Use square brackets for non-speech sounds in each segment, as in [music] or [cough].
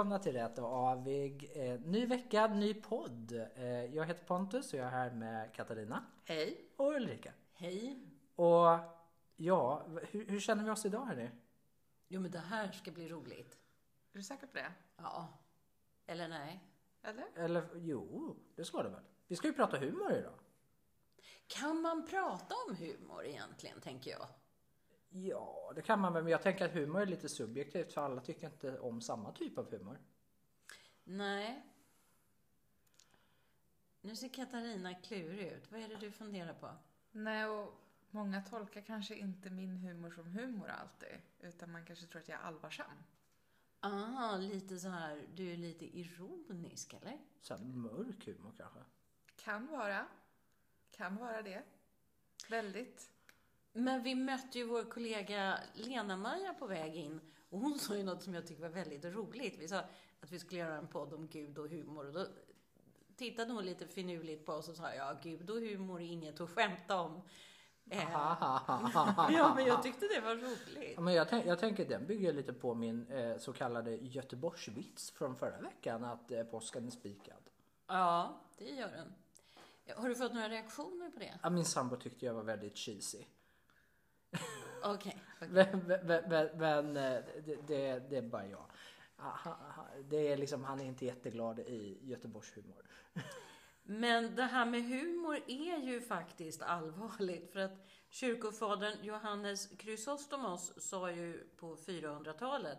välkomna till Rätt och Avig. Eh, ny vecka, ny podd. Eh, jag heter Pontus och jag är här med Katarina Hej. och Ulrika. Hej. Och ja, hur, hur känner vi oss idag hörni? Jo men det här ska bli roligt. Är du säker på det? Ja. Eller nej. Eller? Eller jo, det ska det väl. Vi ska ju prata humor idag. Kan man prata om humor egentligen, tänker jag? Ja, det kan man väl. Men jag tänker att humor är lite subjektivt för alla tycker inte om samma typ av humor. Nej. Nu ser Katarina klurig ut. Vad är det du funderar på? Nej, och många tolkar kanske inte min humor som humor alltid. Utan man kanske tror att jag är allvarsam. Ah, lite så här, du är lite ironisk, eller? Så här mörk humor kanske. Kan vara. Kan vara det. Väldigt. Men vi mötte ju vår kollega Lena-Maja på väg in och hon sa ju något som jag tycker var väldigt roligt. Vi sa att vi skulle göra en podd om Gud och humor och då tittade hon lite finurligt på oss och sa ja, Gud och humor är inget att skämta om. Eh, [laughs] ja, men jag tyckte det var roligt. Ja, men jag, tänk, jag tänker den bygger lite på min eh, så kallade Göteborgsvits från förra veckan att eh, påsken är spikad. Ja, det gör den. Har du fått några reaktioner på det? Ja, min sambo tyckte jag var väldigt cheesy. Okej. Men, men, men, men eh, det, det, det är bara jag. Det är liksom, han är inte jätteglad i Göteborgshumor. Men det här med humor är ju faktiskt allvarligt för att kyrkofadern Johannes Chrysostomos sa ju på 400-talet,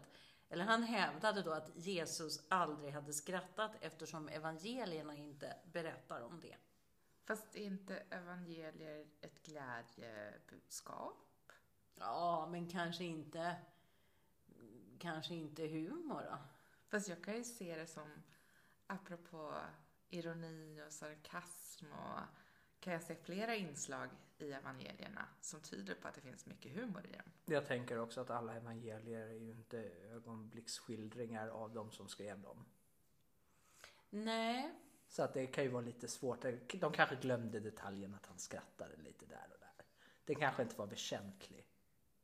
eller han hävdade då att Jesus aldrig hade skrattat eftersom evangelierna inte berättar om det. Fast är inte evangelier ett glädjebudskap? Ja, men kanske inte, kanske inte humor då. Fast jag kan ju se det som, apropå ironi och sarkasm och kan jag se flera inslag i evangelierna som tyder på att det finns mycket humor i dem. Jag tänker också att alla evangelier är ju inte ögonblicksskildringar av de som skrev dem. Nej, Så att det kan ju vara lite svårt. De kanske glömde detaljen att han skrattade lite där och där. Det kanske inte var väsentlig.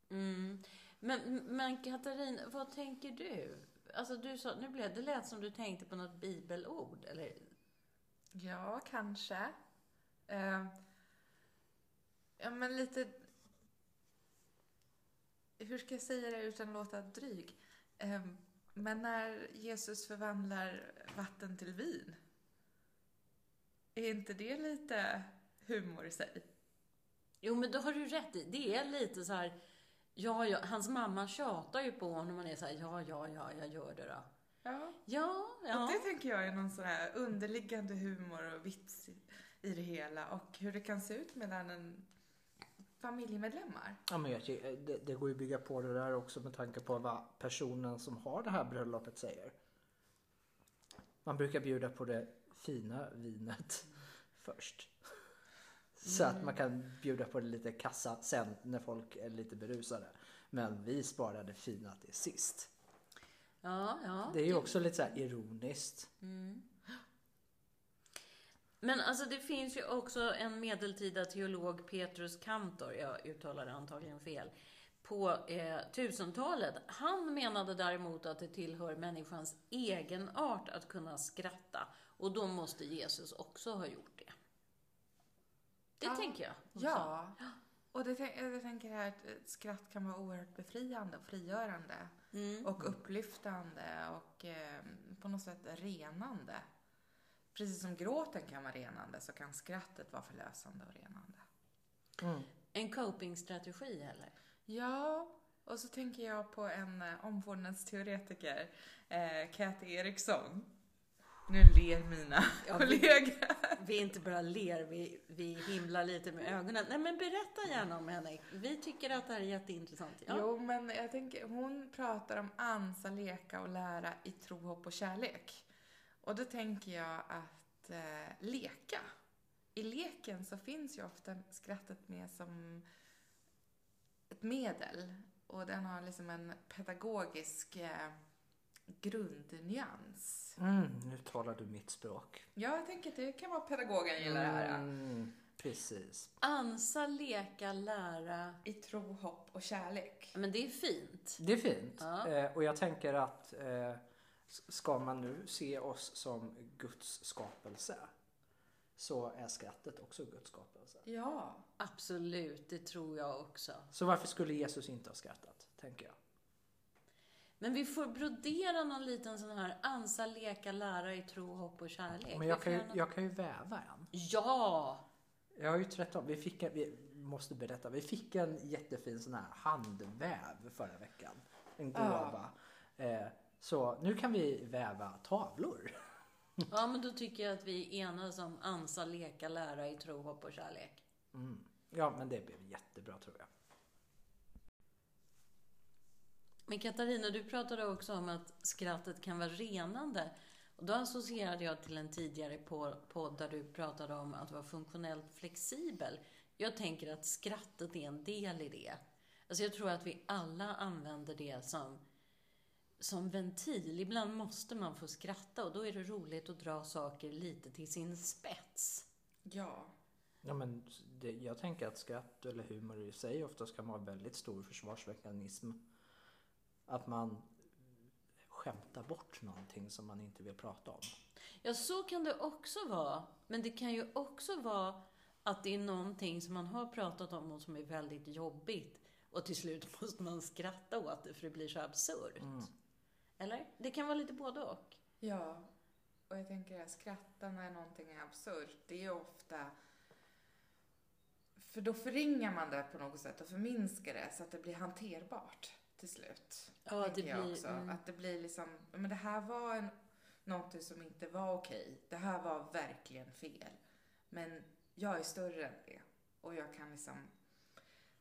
Mm. Men, men Katarina, vad tänker du? Alltså du sa, nu blev det lät som du tänkte på något bibelord, eller? Ja, kanske. Eh, ja, men lite... Hur ska jag säga det utan att låta dryg? Eh, men när Jesus förvandlar vatten till vin, är inte det lite humor i sig? Jo, men då har du rätt i. Det är lite så här, ja, ja, hans mamma tjatar ju på honom och man är så här, ja, ja, ja, jag gör det då. Ja. Ja, Och ja. det tänker jag är någon sån här underliggande humor och vits i, i det hela och hur det kan se ut mellan en familjemedlemmar. Ja, men jag, tycker- det, det går ju att bygga på det där också med tanke på vad personen som har det här bröllopet säger. Man brukar bjuda på det fina vinet [laughs] först. Så att man kan bjuda på det lite kassa sen när folk är lite berusade. Men vi sparar det fina till sist. ja, ja. Det är ju också lite så här ironiskt. Mm. Men alltså det finns ju också en medeltida teolog, Petrus Cantor, jag uttalar det antagligen fel, på eh, 1000-talet. Han menade däremot att det tillhör människans egen art att kunna skratta. Och då måste Jesus också ha gjort det. Ja. tänker jag. sa. Ja. Och det, jag tänker här att ett skratt kan vara oerhört befriande och frigörande Mm. och upplyftande och eh, på något sätt renande. Precis som gråten kan vara renande så kan skrattet vara förlösande och renande. Mm. En copingstrategi eller? Ja, och så tänker jag på en eh, omvårdnadsteoretiker, eh, Kathy Eriksson. Nu ler mina [laughs] Ja, vi- kollegor. Vi inte bara ler, vi, vi himlar lite med ögonen. Nej men berätta gärna om henne. Vi tycker att det här är jätteintressant. Ja. Jo, men jag tänker, hon pratar om ansa, leka och lära i tro, hopp och kärlek. Och då tänker jag att eh, leka. I leken så finns ju ofta skrattet med som ett medel. Och den har liksom en pedagogisk eh, grundnyans. Mm, nu talar du mitt språk. Ja, jag tänker att det kan vara pedagogen gillar det här. Mm, precis. Ansa, leka, lära. I tro, hopp och kärlek. Men det är fint. Det är fint. Ja. Eh, och jag tänker att eh, Ska man nu se oss som Guds skapelse så är skrattet också Guds skapelse. Ja. Absolut, det tror jag också. Så varför skulle Jesus inte ha skrattat, tänker jag. Men vi får brodera någon liten sån här ansa, leka, lära i tro, hopp och kärlek. Men jag kan, ju, jag kan ju väva en. Ja! Jag har ju 13, vi fick en, vi måste berätta, vi fick en jättefin sån här handväv förra veckan. En gåva. Eh, så nu kan vi väva tavlor. [laughs] Ja, men då tycker jag att vi enas om ansa, leka, lära i tro, hopp och kärlek. Mm. Ja, men det blev jättebra tror jag. Men Katarina, du pratade också om att skrattet kan vara renande. Och då associerade jag till en tidigare po- podd där du pratade om att vara funktionellt flexibel. Jag tänker att skrattet är en del i det. Alltså jag tror att vi alla använder det som, som ventil. Ibland måste man få skratta och då är det roligt att dra saker lite till sin spets. Ja. Ja, men det, jag tänker att skratt eller humor i sig oftast kan vara en väldigt stor försvarsmekanism. Att man skämtar bort någonting som man inte vill prata om. Ja, så kan det också vara. Men det kan ju också vara att det är någonting som man har pratat om och som är väldigt jobbigt. Och till slut [laughs] måste man skratta åt det för det blir så absurt. Eller? Det kan vara lite både och. Ja. Och jag tänker att skratta när någonting är absurt, det är ju ofta... För då förringar man det på något sätt och förminskar det så att det blir hanterbart till slut. Ja, det jag blir- också. mm. Att det blir liksom, men det här var en, någonting som inte var okej. Det här var verkligen fel. Men jag är större än det. Och jag kan liksom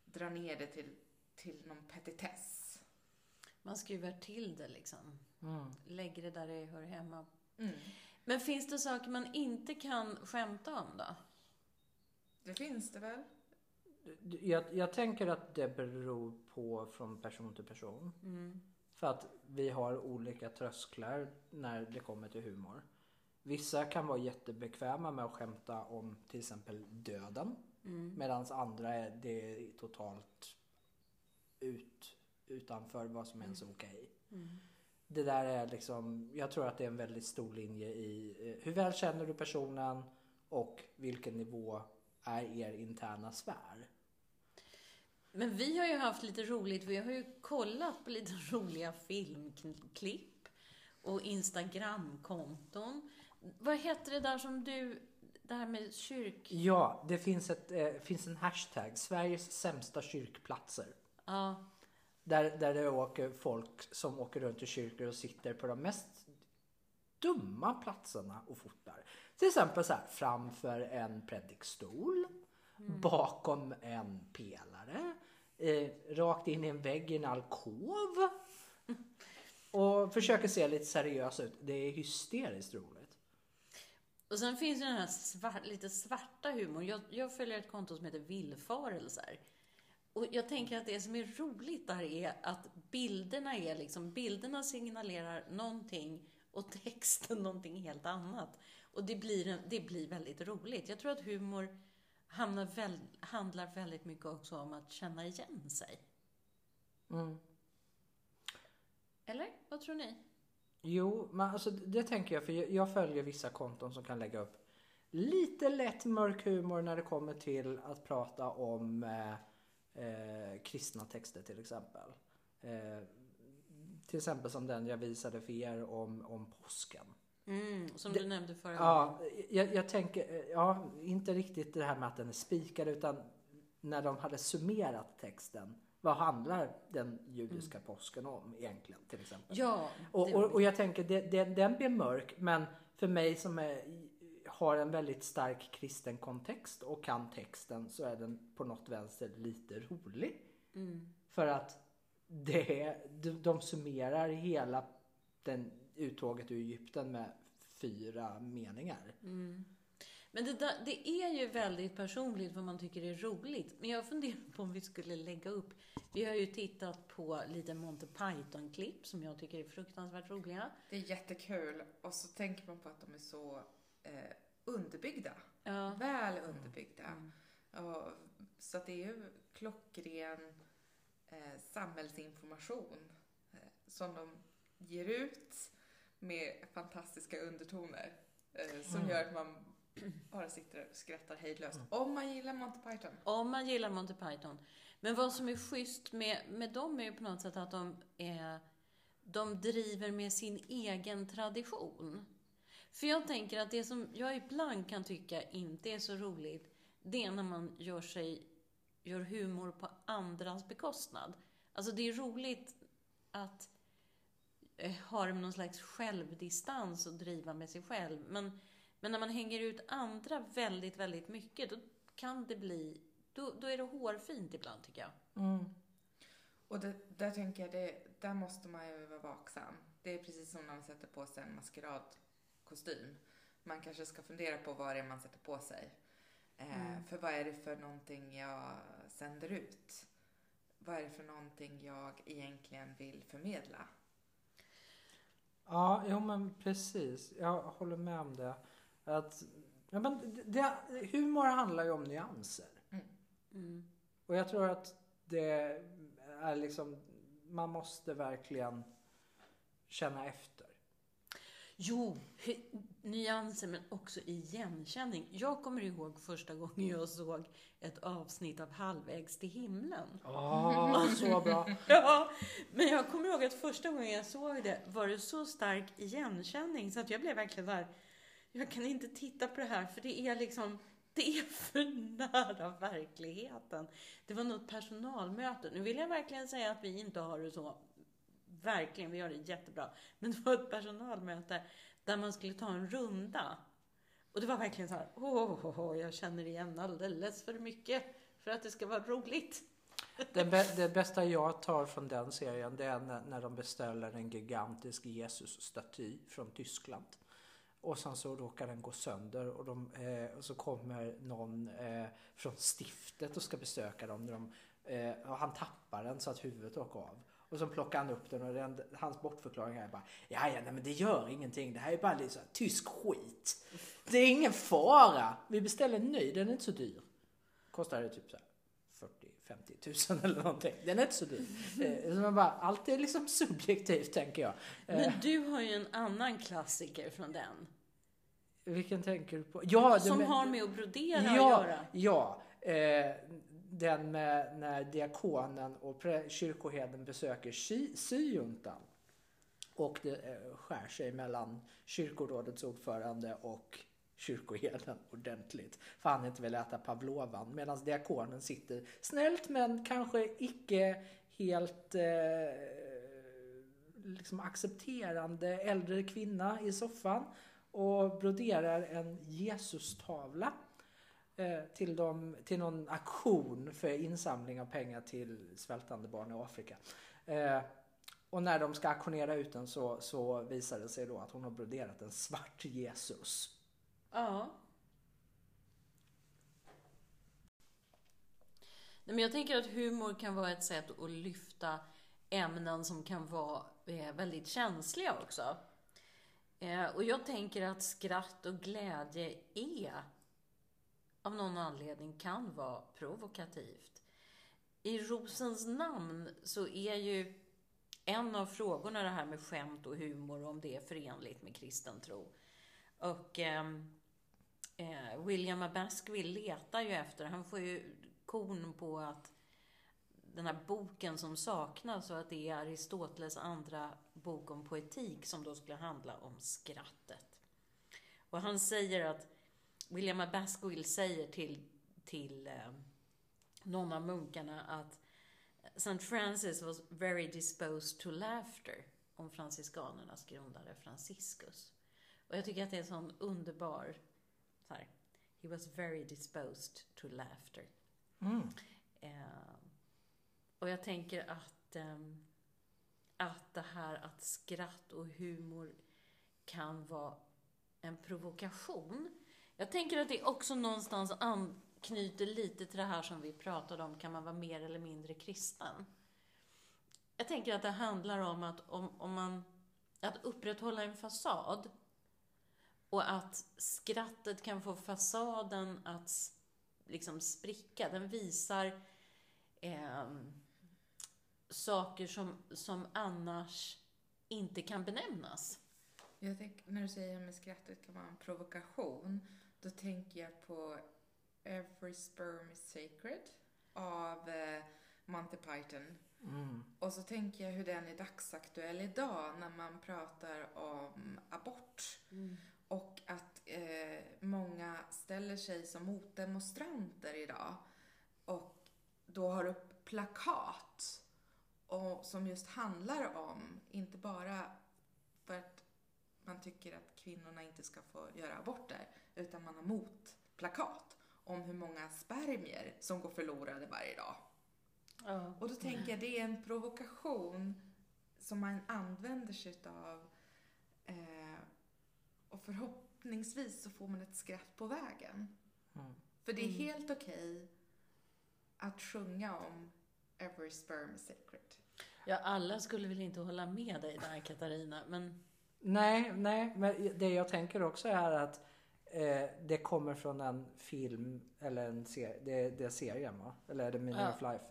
dra ner det till, till någon petitess. Man skruvar till det liksom. Mm. Lägger det där det hör hemma. Mm. Men finns det saker man inte kan skämta om då? Det finns det väl? Jag, jag tänker att det beror på från person till person. Mm. För att vi har olika trösklar när det kommer till humor. Vissa kan vara jättebekväma med att skämta om till exempel döden. Mm. Medan andra är det är totalt ut, utanför vad som ens är okej. Mm. Det där är liksom, jag tror att det är en väldigt stor linje i eh, hur väl känner du personen och vilken nivå är er interna sfär. Men vi har ju haft lite roligt. Vi har ju kollat på lite [laughs] roliga filmklipp och Instagramkonton. Vad heter det där som du, det här med kyrk... Ja, det finns, ett, eh, finns en hashtag, Sveriges sämsta kyrkplatser. Ja, Där, där det åker folk som åker runt i kyrkor och sitter på de mest dumma platserna och fotar. Till exempel så här, framför en predikstol, bakom en pelare, eh, rakt in i en vägg i en alkov. Och försöker se lite seriös ut. Det är hysteriskt roligt. och sen finns ju den här svart, lite svarta humorn. Jag, jag följer ett konto som heter Villfarelser. Och jag tänker att det som är roligt där är att bilderna är liksom, bilderna signalerar någonting och texten [laughs] någonting helt annat. Och det blir, en, det blir väldigt roligt. Jag tror att humor hamnar väl, handlar väldigt mycket också om att känna igen sig. Mm. Eller? Vad tror ni? Jo, men alltså det, tänker jag för jag, jag följer vissa konton som kan lägga upp lite lätt mörk humor när det kommer till att prata om eh, eh, kristna texter till exempel. Eh, till exempel som den jag visade för er om, om påsken. Mm, som Det- du nämnde förra Ja, gången. jag, jag tänker, ja, inte riktigt det här med att den är spikad utan när de hade summerat texten. Vad handlar den judiska påsken om egentligen till exempel? Ja, Och, det- och, och jag tänker, det, det, den blir mörk, men för mig som är, har en väldigt stark kristen kontext och kan texten så är den på något vänster lite rolig. mm. För att det, de, de summerar hela den uttåget ur Egypten med fyra meningar. Mm. Men det, det är ju väldigt personligt vad man tycker är roligt. Men jag funderar på om vi skulle lägga upp. Vi har ju tittat på lite Monty Python-klipp som jag tycker är fruktansvärt roliga. Det är jättekul. Och så tänker man på att de är så eh, underbyggda. Ja. Väl underbyggda. Och, så att det är ju klockren eh, samhällsinformation eh, som de ger ut. Med fantastiska undertoner. Eh, som Mm. gör att man bara sitter och skrattar hejdlöst. Om man gillar Monty Python. Om man gillar Monty Python. Men vad som är schysst med, med dem är ju på något sätt att de, är, de driver med sin egen tradition. För jag tänker att det som jag ibland kan tycka inte är så roligt, det är när man gör, sig, gör humor på andras bekostnad. Alltså det är roligt att eh, ha någon slags självdistans och driva med sig själv. Men, men när man hänger ut andra väldigt, väldigt mycket, då kan det bli då, då är det hårfint ibland tycker jag. Mm. Och det, där tänker jag, det, där måste man ju vara vaksam. Det är precis som när man sätter på sig en maskeradkostym. Man kanske ska fundera på vad det är man sätter på sig. Eh, Mm. För vad är det för någonting jag sänder ut? Vad är det för någonting jag egentligen vill förmedla? Ja, jo men precis. Jag håller med om det. Att, ja, men det, humor handlar ju om nyanser. Mm. Och jag tror att det är liksom, man måste verkligen känna efter. Jo, nyanser men också igenkänning. Jag kommer ihåg första gången jag såg ett avsnitt av Halvvägs till himlen. Åh, så bra. [laughs] Ja, men jag kommer ihåg att första gången jag såg det var det så stark igenkänning så att jag blev verkligen här, jag kan inte titta på det här för det är liksom, det är för nära verkligheten. Det var något personalmöte. Nu vill jag verkligen säga att vi inte har det så, verkligen, vi har det jättebra. Men det var ett personalmöte där man skulle ta en runda. Och det var verkligen så här, åh, oh, oh, jag känner igen alldeles för mycket för att det ska vara roligt. Det, bä- det bästa jag tar från den serien det är när, när de beställer en gigantisk Jesusstaty från Tyskland. Och sen så råkar den gå sönder och, de, eh, och så kommer någon eh, från stiftet och ska besöka dem. När de, eh, och han tappar den så att huvudet åker av. Och så plockar han upp den och den, hans bortförklaring är bara Ja, ja, nej, men det gör ingenting. Det här är bara lite tysk skit. Det är ingen fara. Vi beställer en ny, den är inte så dyr. Kostar det typ så här 40-50 tusen eller någonting. Den är inte så dyr. Eh, så man bara, allt är liksom subjektivt tänker jag. Eh, Men du har ju en annan klassiker från den. vilken tänker du på? Ja, Som med- har med att brodera ja, att göra. Ja, eh, den med när diakonen och kyrkoherden besöker syjuntan. Och det eh, skär sig mellan kyrkorådets ordförande och kyrkoherden ordentligt. För han inte vill äta pavlovan. Medan diakonen sitter snällt men kanske icke helt eh, liksom accepterande äldre kvinna i soffan och broderar en Jesus-tavla Eh, till, dem, till någon aktion för insamling av pengar till svältande barn i Afrika. Eh, och när de ska auktionera ut den så, så visar det sig då att hon har broderat en svart Jesus. Ja. Nej, men jag tänker att humor kan vara ett sätt att lyfta ämnen som kan vara eh, väldigt känsliga också. Eh, och jag tänker att skratt och glädje är, av någon anledning, kan vara provokativt. I Rosens namn så är ju en av frågorna det här med skämt och humor, om det är förenligt med kristen tro. Och ehm, eh, William A. Letar ju efter, han får ju kon på att den här boken som saknas och att det är Aristoteles andra bok om poetik som då skulle handla om skrattet. Och han säger att, William A. Baskerville säger till, till eh, någon av munkarna att St. Francis was very disposed to laughter om franciskanernas grundare Franciscus. Och jag tycker att det är en sån underbar, så här, he was very disposed to laughter. Mm. Eh, och jag tänker att, ehm, att det här att skratt och humor kan vara en provokation. Jag tänker att det också någonstans anknyter lite till det här som vi pratade om, kan man vara mer eller mindre kristen? Jag tänker att det handlar om att om, om man, att upprätthålla en fasad och att skrattet kan få fasaden att liksom spricka. Den visar eh, saker som, som annars inte kan benämnas. Jag tänker, när du säger med skrattet kan vara en provokation, då tänker jag på Every sperm is sacred av eh, Monty Python. Mm. Och så tänker jag hur den är dagsaktuell idag när man pratar om abort. Och att eh, många ställer sig som motdemonstranter idag och då har upp plakat och, som just handlar om, inte bara för att man tycker att kvinnorna inte ska få göra aborter, utan man har motplakat om hur många spermier som går förlorade varje dag. Ja. Och då tänker jag det är en provokation som man använder sig av eh, och förhoppningsvis så får man ett skratt på vägen. Mm. För det är Mm. helt okej att sjunga om Every sperm is sacred. ja, alla skulle väl inte hålla med dig där Katarina, men Nej, nej, men det jag tänker också är att eh, det kommer från en film eller en serie. Det, det är serien va? Eller är det Meaning Ja. of Life?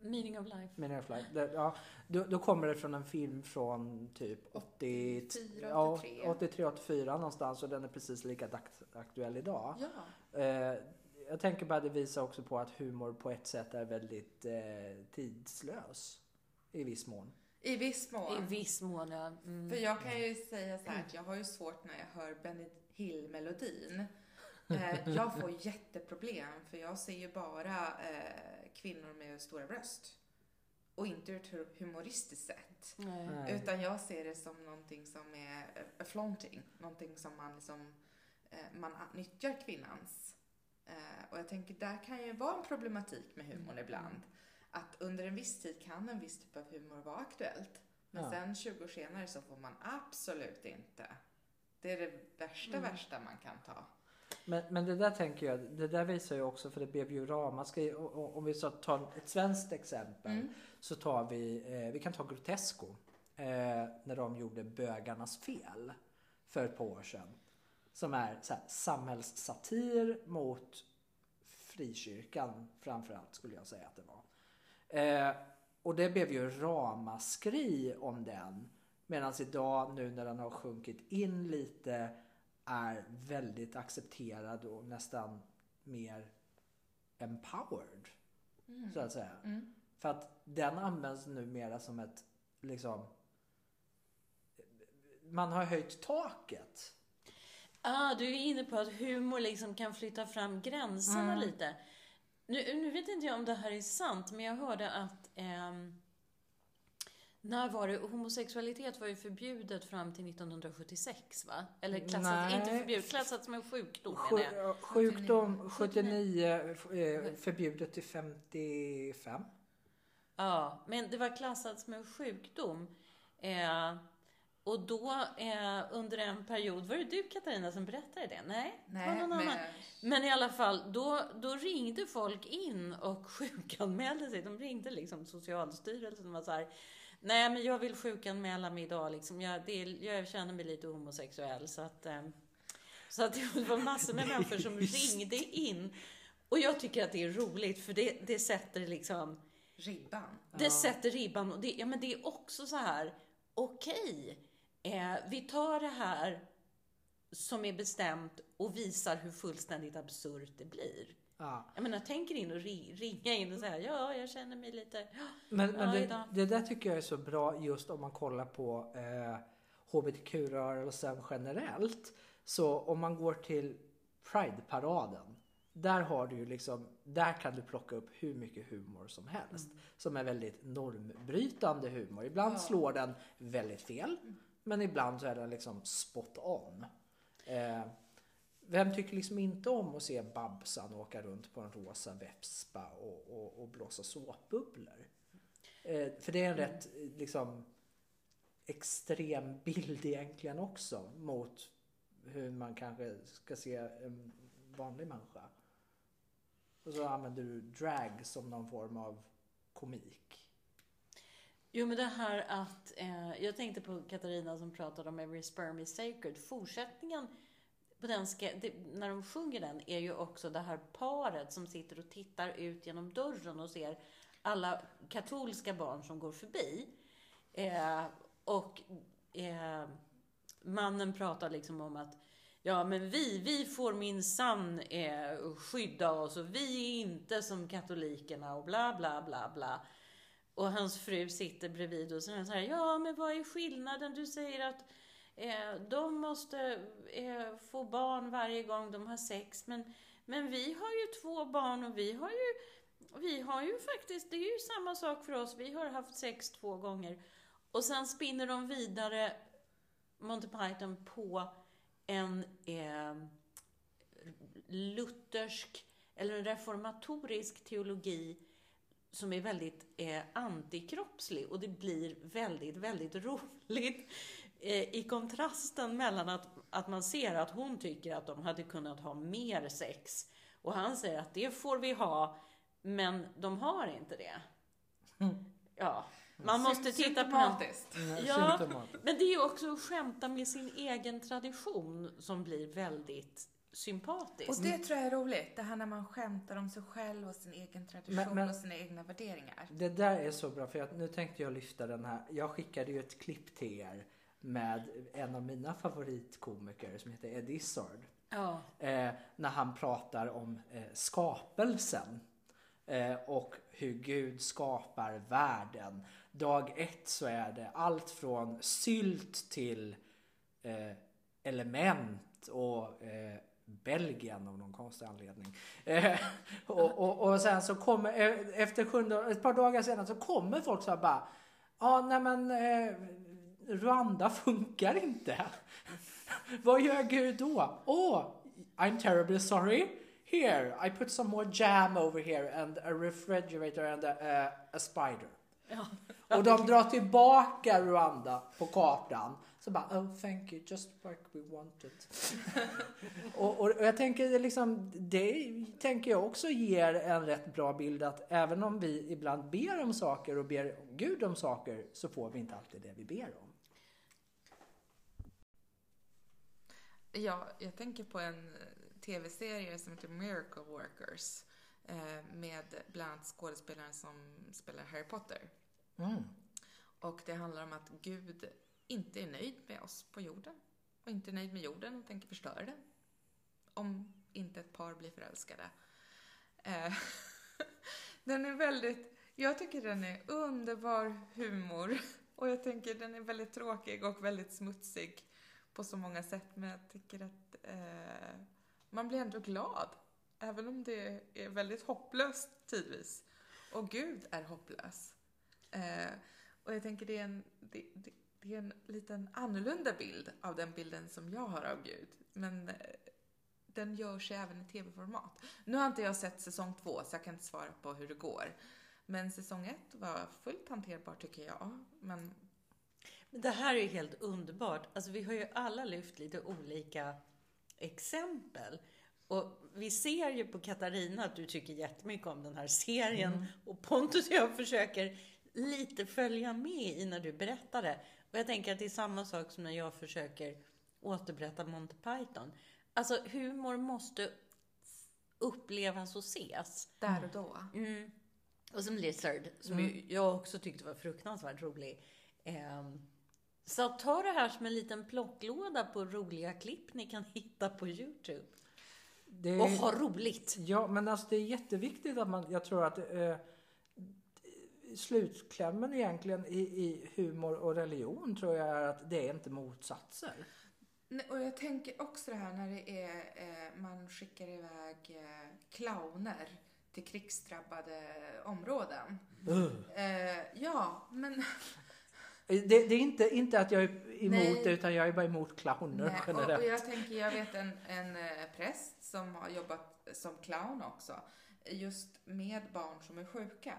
meaning of life. Meaning of Life. Det, ja, då, då kommer det från en film från typ 80, 84, ja, 83. 83, 84 någonstans och den är precis lika dagsaktuell idag. Ja. Eh, jag tänker bara det visar också på att humor på ett sätt är väldigt eh, tidslös. I viss mån. I viss mån. I viss mån, ja. Mm. För jag kan ju säga så här att jag har ju svårt när jag hör Benny Hill-melodin. Eh, jag får jätteproblem för jag ser ju bara eh, kvinnor med stora bröst. Och inte ur ett humoristiskt sätt. Nej. Utan jag ser det som någonting som är eh, flaunting. Någonting som man liksom, eh, man nyttjar kvinnans. Eh, och jag tänker där kan ju vara en problematik med humorn Mm. ibland. Att under en viss tid kan en viss typ av humor vara aktuellt. Men Ja. sen 20 år senare så får man absolut inte. Det är det värsta, Mm. värsta man kan ta. Men, men det där tänker jag, det där visar ju också för det blev ju ramaskri. Om vi så tar ett svenskt exempel Mm. så tar vi, eh, vi kan ta Grotesco. Eh, när de gjorde Bögarnas fel för ett par år sedan. Som är så här, samhällssatir mot frikyrkan framförallt skulle jag säga att det var. Eh, och det blev ju ramaskri om den. Medan idag nu när den har sjunkit in lite är väldigt accepterad och nästan mer empowered. Mm. Så att säga. Mm. För att den används numera som ett liksom man har höjt taket. Ah, du är inne på att humor liksom kan flytta fram gränserna Mm. lite. Nu, nu vet inte jag om det här är sant, men jag hörde att ehm, när var det? Homosexualitet var ju förbjudet fram till 1976, va? Eller klassat, Nej. inte förbjudet, klassat som en sjukdom Sju, sjukdom 79. 79, eh, förbjudet till 55. Ja, men det var klassat som en sjukdom. Eh, och då eh, under en period, var det du Katarina som berättade det? Nej, det var Nej, någon annan. men Men i alla fall, då, då ringde folk in och [laughs] sjukanmälde sig. De ringde liksom Socialstyrelsen och var så här, nej men jag vill sjukanmäla mig idag liksom. Jag, det, jag känner mig lite homosexuell så att, eh, så att det var massor med [laughs] människor som ringde in. Och jag tycker att det är roligt för det, det sätter liksom, ribban. det Ja. sätter ribban. Och det, ja, men det är också så här, okej, eh, vi tar det här som är bestämt och visar hur fullständigt absurt det blir. Ja. Jag menar, tänker in och ri, ringa in och säga ja, jag känner mig lite... Men, men Ja, det, det där tycker jag är så bra just om man kollar på eh, hbtq-rörelsen generellt. Så om man går till Pride-paraden. Där har du ju liksom, där kan du plocka upp hur mycket humor som helst. Som är väldigt normbrytande humor. Ibland Ja. slår den väldigt fel. Men ibland så är den liksom spot on. Eh, vem tycker liksom inte om att se Babsan åka runt på en rosa Vespa och, och, och blåsa såpbubblor? Eh, för det är en rätt eh, liksom extrem bild egentligen också mot hur man kanske ska se en vanlig människa. Och så använder du drag som någon form av komik. Jo, men det här att... Eh, jag tänkte på Katarina som pratade om Every sperm is sacred. Fortsättningen ska, det, när de sjunger den är ju också det här paret som sitter och tittar ut genom dörren och ser alla katolska barn som går förbi. Eh, och eh, mannen pratar liksom om att Ja, men vi, vi får minsann eh, skydda oss och vi är inte som katolikerna och bla, bla, bla, bla. Och hans fru sitter bredvid och säger så här, ja, men vad är skillnaden? Du säger att eh, de måste eh, få barn varje gång de har sex, men, men vi har ju två barn och vi har ju, vi har ju faktiskt, det är ju samma sak för oss, vi har haft sex två gånger. Och sen spinner de vidare Monty Python på en eh, luthersk eller en reformatorisk teologi som är väldigt eh, antikroppslig och det blir väldigt, väldigt [laughs] roligt i kontrasten mellan att, att man ser att hon tycker att de hade kunnat ha mer sex och han säger att det får vi ha, men de har inte det. [laughs] Ja, man måste titta på. Symptomatiskt. Ja. Men det är ju också att skämta med sin egen tradition som blir väldigt sympatisk. Och det tror jag är roligt. Det här när man skämtar om sig själv och sin egen tradition Men- men- och sina egna värderingar. Det där är så bra för att nu tänkte jag lyfta den här. Jag skickade ju ett klipp till er med en av mina favoritkomiker som heter Ed Izzard. Ja. Eh, när han pratar om eh, skapelsen. Eh, och hur Gud skapar världen. Dag ett så är det allt från sylt till eh, element och eh, Belgien av någon konstig anledning. Eh, och, och, och sen så kommer, eh, efter sjunde, ett par dagar senare så kommer folk så här bara Ja, nej men eh, Rwanda funkar inte. Vad gör Gud då? Åh, oh, I'm terribly sorry. Here, I put some more jam over here and a refrigerator and a, a, a spider. Ja. Och de drar tillbaka Rwanda på kartan. Så bara, oh thank you, just like we wanted. och, [laughs] och, och jag tänker det liksom, det tänker jag också ger en rätt bra bild att även om vi ibland ber om saker och ber Gud om saker så får vi inte alltid det vi ber om. Ja, jag tänker på en eh, tv-serie som heter Miracle Workers. Eh, med bland annat skådespelaren som spelar Harry Potter. Mm. Och det handlar om att Gud inte är nöjd med oss på jorden. Och inte är nöjd med jorden och tänker förstöra den. Om inte ett par blir förälskade. Eh, [laughs] den är väldigt, jag tycker den är underbar humor. [laughs] Och jag tänker den är väldigt tråkig och väldigt smutsig på så många sätt. Men jag tycker att eh, man blir ändå glad. Även om det är väldigt hopplöst tidvis. Och Gud är hopplös. Eh, och jag tänker det är, en, det, det, det är en liten annorlunda bild av den bilden som jag har av Gud. Men eh, den gör sig även i tv-format. Nu har inte jag sett säsong två så jag kan inte svara på hur det går. Men säsong ett var fullt hanterbar tycker jag. Men det här är ju helt underbart. Alltså, vi har ju alla lyft lite olika exempel. Och vi ser ju på Katarina att du tycker jättemycket om den här serien. Och Pontus och jag försöker lite följa med i när du berättar det. Och jag tänker att det är samma sak som när jag försöker återberätta Monty Python. Alltså humor måste upplevas och ses. där och då. Mm. Och som Lizard, som ju jag också tyckte var fruktansvärt rolig. Ehm, så ta det här som en liten plocklåda på roliga klipp ni kan hitta på Youtube. Det, Och ha roligt! Ja, men alltså det är jätteviktigt att man, jag tror att eh, slutklämmen egentligen i, i humor och religion tror jag är att det är inte motsatser. Nej, Och jag tänker också det här när det är, eh, man skickar iväg eh, clowner till krigsdrabbade områden. Eh, ja, men Det, det är inte, inte att jag är emot Nej. det utan jag är bara emot clowner Nej, och, generellt. och jag tänker, jag vet en, en eh, präst som har jobbat som clown också, just med barn som är sjuka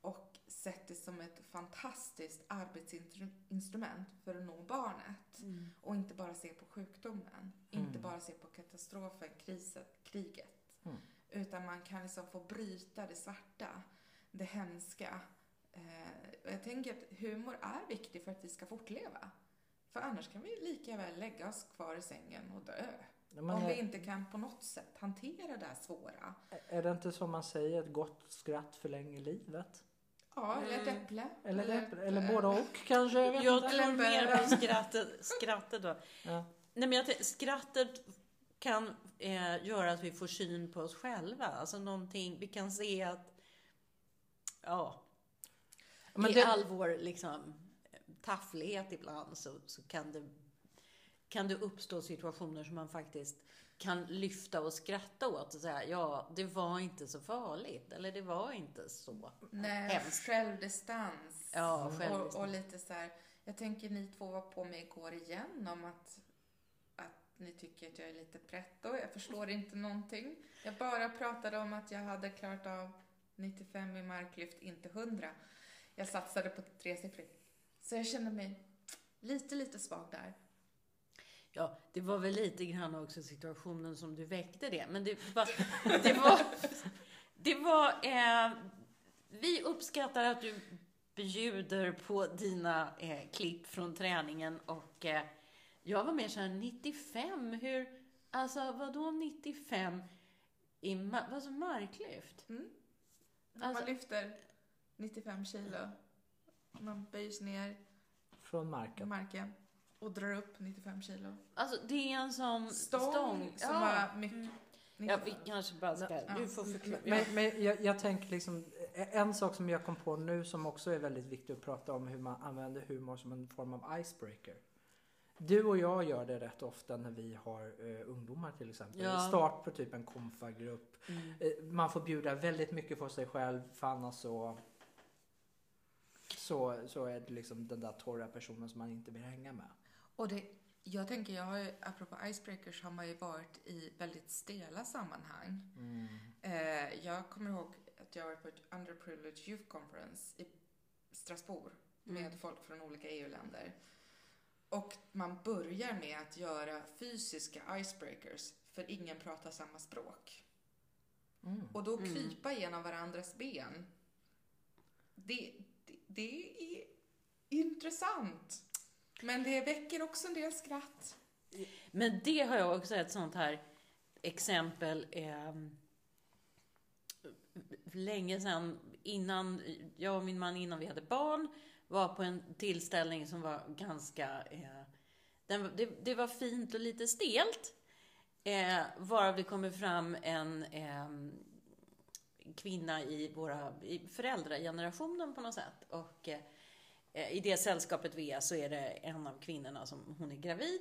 och sett det som ett fantastiskt arbetsinstrument för att nå barnet. Och inte bara se på sjukdomen, inte bara se på katastrofen, kriset, kriget. Mm. Utan man kan liksom få bryta det svarta, det hemska. Eh, och jag tänker att humor är viktig för att vi ska fortleva. För annars kan vi lika väl lägga oss kvar i sängen och dö. Ja, men om vi är, inte kan på något sätt hantera det här svåra. är det inte som man säger, ett gott skratt förlänger livet? Ja, eller ett äpple. Eller, eller, eller ett, båda eh, och kanske? Jag vet Jag inte. tror Eller mer på [laughs] skrattet, skrattet då. Ja. Nej, men jag skrattet kan eh, göra att vi får syn på oss själva. Alltså någonting, vi kan se att, ja, Men i det- all vår liksom, tafflighet ibland så, så kan, det, kan det uppstå situationer som man faktiskt kan lyfta och skratta åt och säga ja, det var inte så farligt eller det var inte så. Nej, Hemskt. självdistans. Ja, Och, självdistans. och lite så här, jag tänker ni två var på mig igår igen om att, att ni tycker att jag är lite pretto. Jag förstår inte någonting. Jag bara pratade om att jag hade klarat av 95 i marklyft, inte 100. Jag satsade på tresiffrigt. Så jag känner mig lite, lite svag där. Ja, det var väl lite grann också situationen som du väckte det. Men det var... [laughs] Det var, det var eh, vi uppskattar att du bjuder på dina eh, klipp från träningen och eh, jag var mer såhär 95, hur, alltså vadå 95 i ma- som marklyft? Mm. Alltså- man lyfter 95 kilo. Man böjer sig ner Från på marken. marken och drar upp 95 kilo. Alltså det är en sån Stång, stång. som ja. var mycket... Mm. Ja, 95. vi kanske bara ska, Ja. du får förklara. Men, men jag, jag tänker liksom, en sak som jag kom på nu som också är väldigt viktig att prata om hur man använder humor som en form av icebreaker. Du och jag gör det rätt ofta när vi har eh, ungdomar till exempel. Ja. Start på typ en konfagrupp. Mm. Eh, man får bjuda väldigt mycket för sig själv för annars så, så, så är det liksom den där torra personen som man inte vill hänga med. Och det, jag tänker, jag har ju, apropå icebreakers, har man ju varit i väldigt stela sammanhang. Eh, jag kommer ihåg att jag var på ett underprivileged youth conference i Strasbourg med Mm. folk från olika EU-länder. Och man börjar med att göra fysiska icebreakers, för ingen pratar samma språk. Mm. Och då Mm. krypa genom varandras ben. Det, det, är intressant. Men det väcker också en del skratt. Men det har jag också ett sånt här exempel. Eh, länge sedan, innan jag och min man, innan vi hade barn, var på en tillställning som var ganska... Eh, den, det, det var fint och lite stelt. Eh, varav det kommer fram en eh, kvinna i, våra, i föräldragenerationen på något sätt. Och eh, i det sällskapet vi är så är det en av kvinnorna som hon är gravid.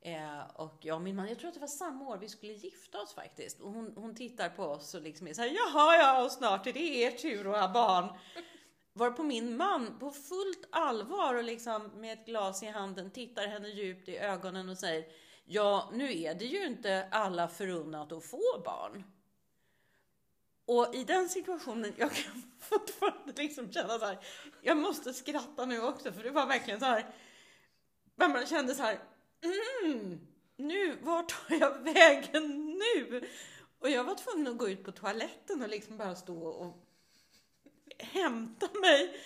Eh, och jag och min man, jag tror att det var samma år vi skulle gifta oss faktiskt. Och hon, hon tittar på oss och liksom är så här, jaha ja, och snart är det er tur att ha barn. Var på min man på fullt allvar och liksom med ett glas i handen tittar henne djupt i ögonen och säger, ja nu är det ju inte alla förunnat att få barn. Och i den situationen, jag kan [laughs] fortfarande liksom känna så här, jag måste skratta nu också för det var verkligen så här, men man kände så här, mm, nu, vart tar jag vägen nu? Och jag var tvungen att gå ut på toaletten och liksom bara stå och hämta mig.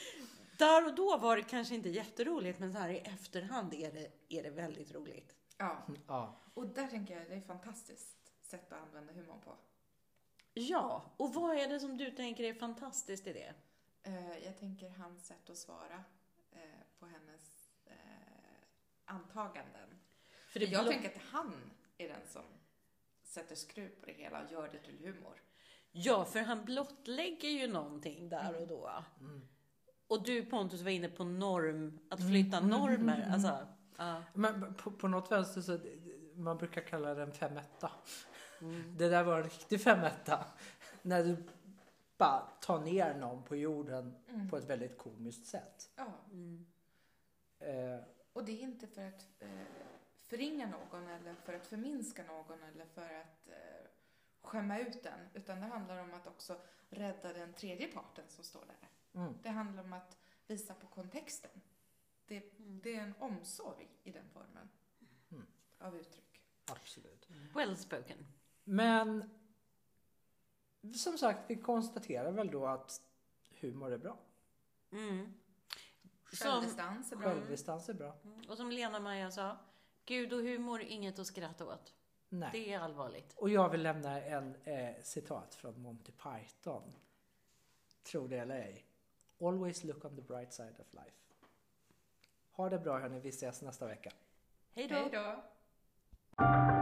Där och då var det kanske inte jätteroligt, men så här i efterhand är det, är det väldigt roligt. Ja, Ja. och där tänker jag det är ett fantastiskt sätt att använda humor på. Ja, och vad är det som du tänker är fantastiskt i det? Eh, jag tänker hans sätt att svara eh, på hennes eh, antaganden. För det jag tänker att han är den som sätter skruv på det hela och gör det till humor. Ja, för han blottlägger ju någonting där och då. Mm. Och du Pontus var inne på norm, att flytta normer. Alltså, [laughs] ja. Men på, på något vänster så, man brukar kalla det en femetta. Mm. Det där var en riktig femetta. När du bara tar ner någon på jorden på ett väldigt komiskt sätt. Ja, Mm. Eh, och det är inte för att eh, förringa någon eller för att förminska någon eller för att eh, skämma ut den. Utan det handlar om att också rädda den tredje parten som står där. mm. Det handlar om att visa på kontexten. Det, det är en omsorg i den formen Mm. av uttryck. Absolut. Well spoken. Men som sagt, vi konstaterar väl då att humor är bra. Mm. Självdistans är bra. Självdistans är bra. och som Lena-Maja sa, Gud och humor, inget att skratta åt. Nej. Det är allvarligt. Och jag vill lämna en eh, citat från Monty Python. Tro det eller ej. always look on the bright side of life. Ha det bra hörni, vi ses nästa vecka. Hej då! Hej då!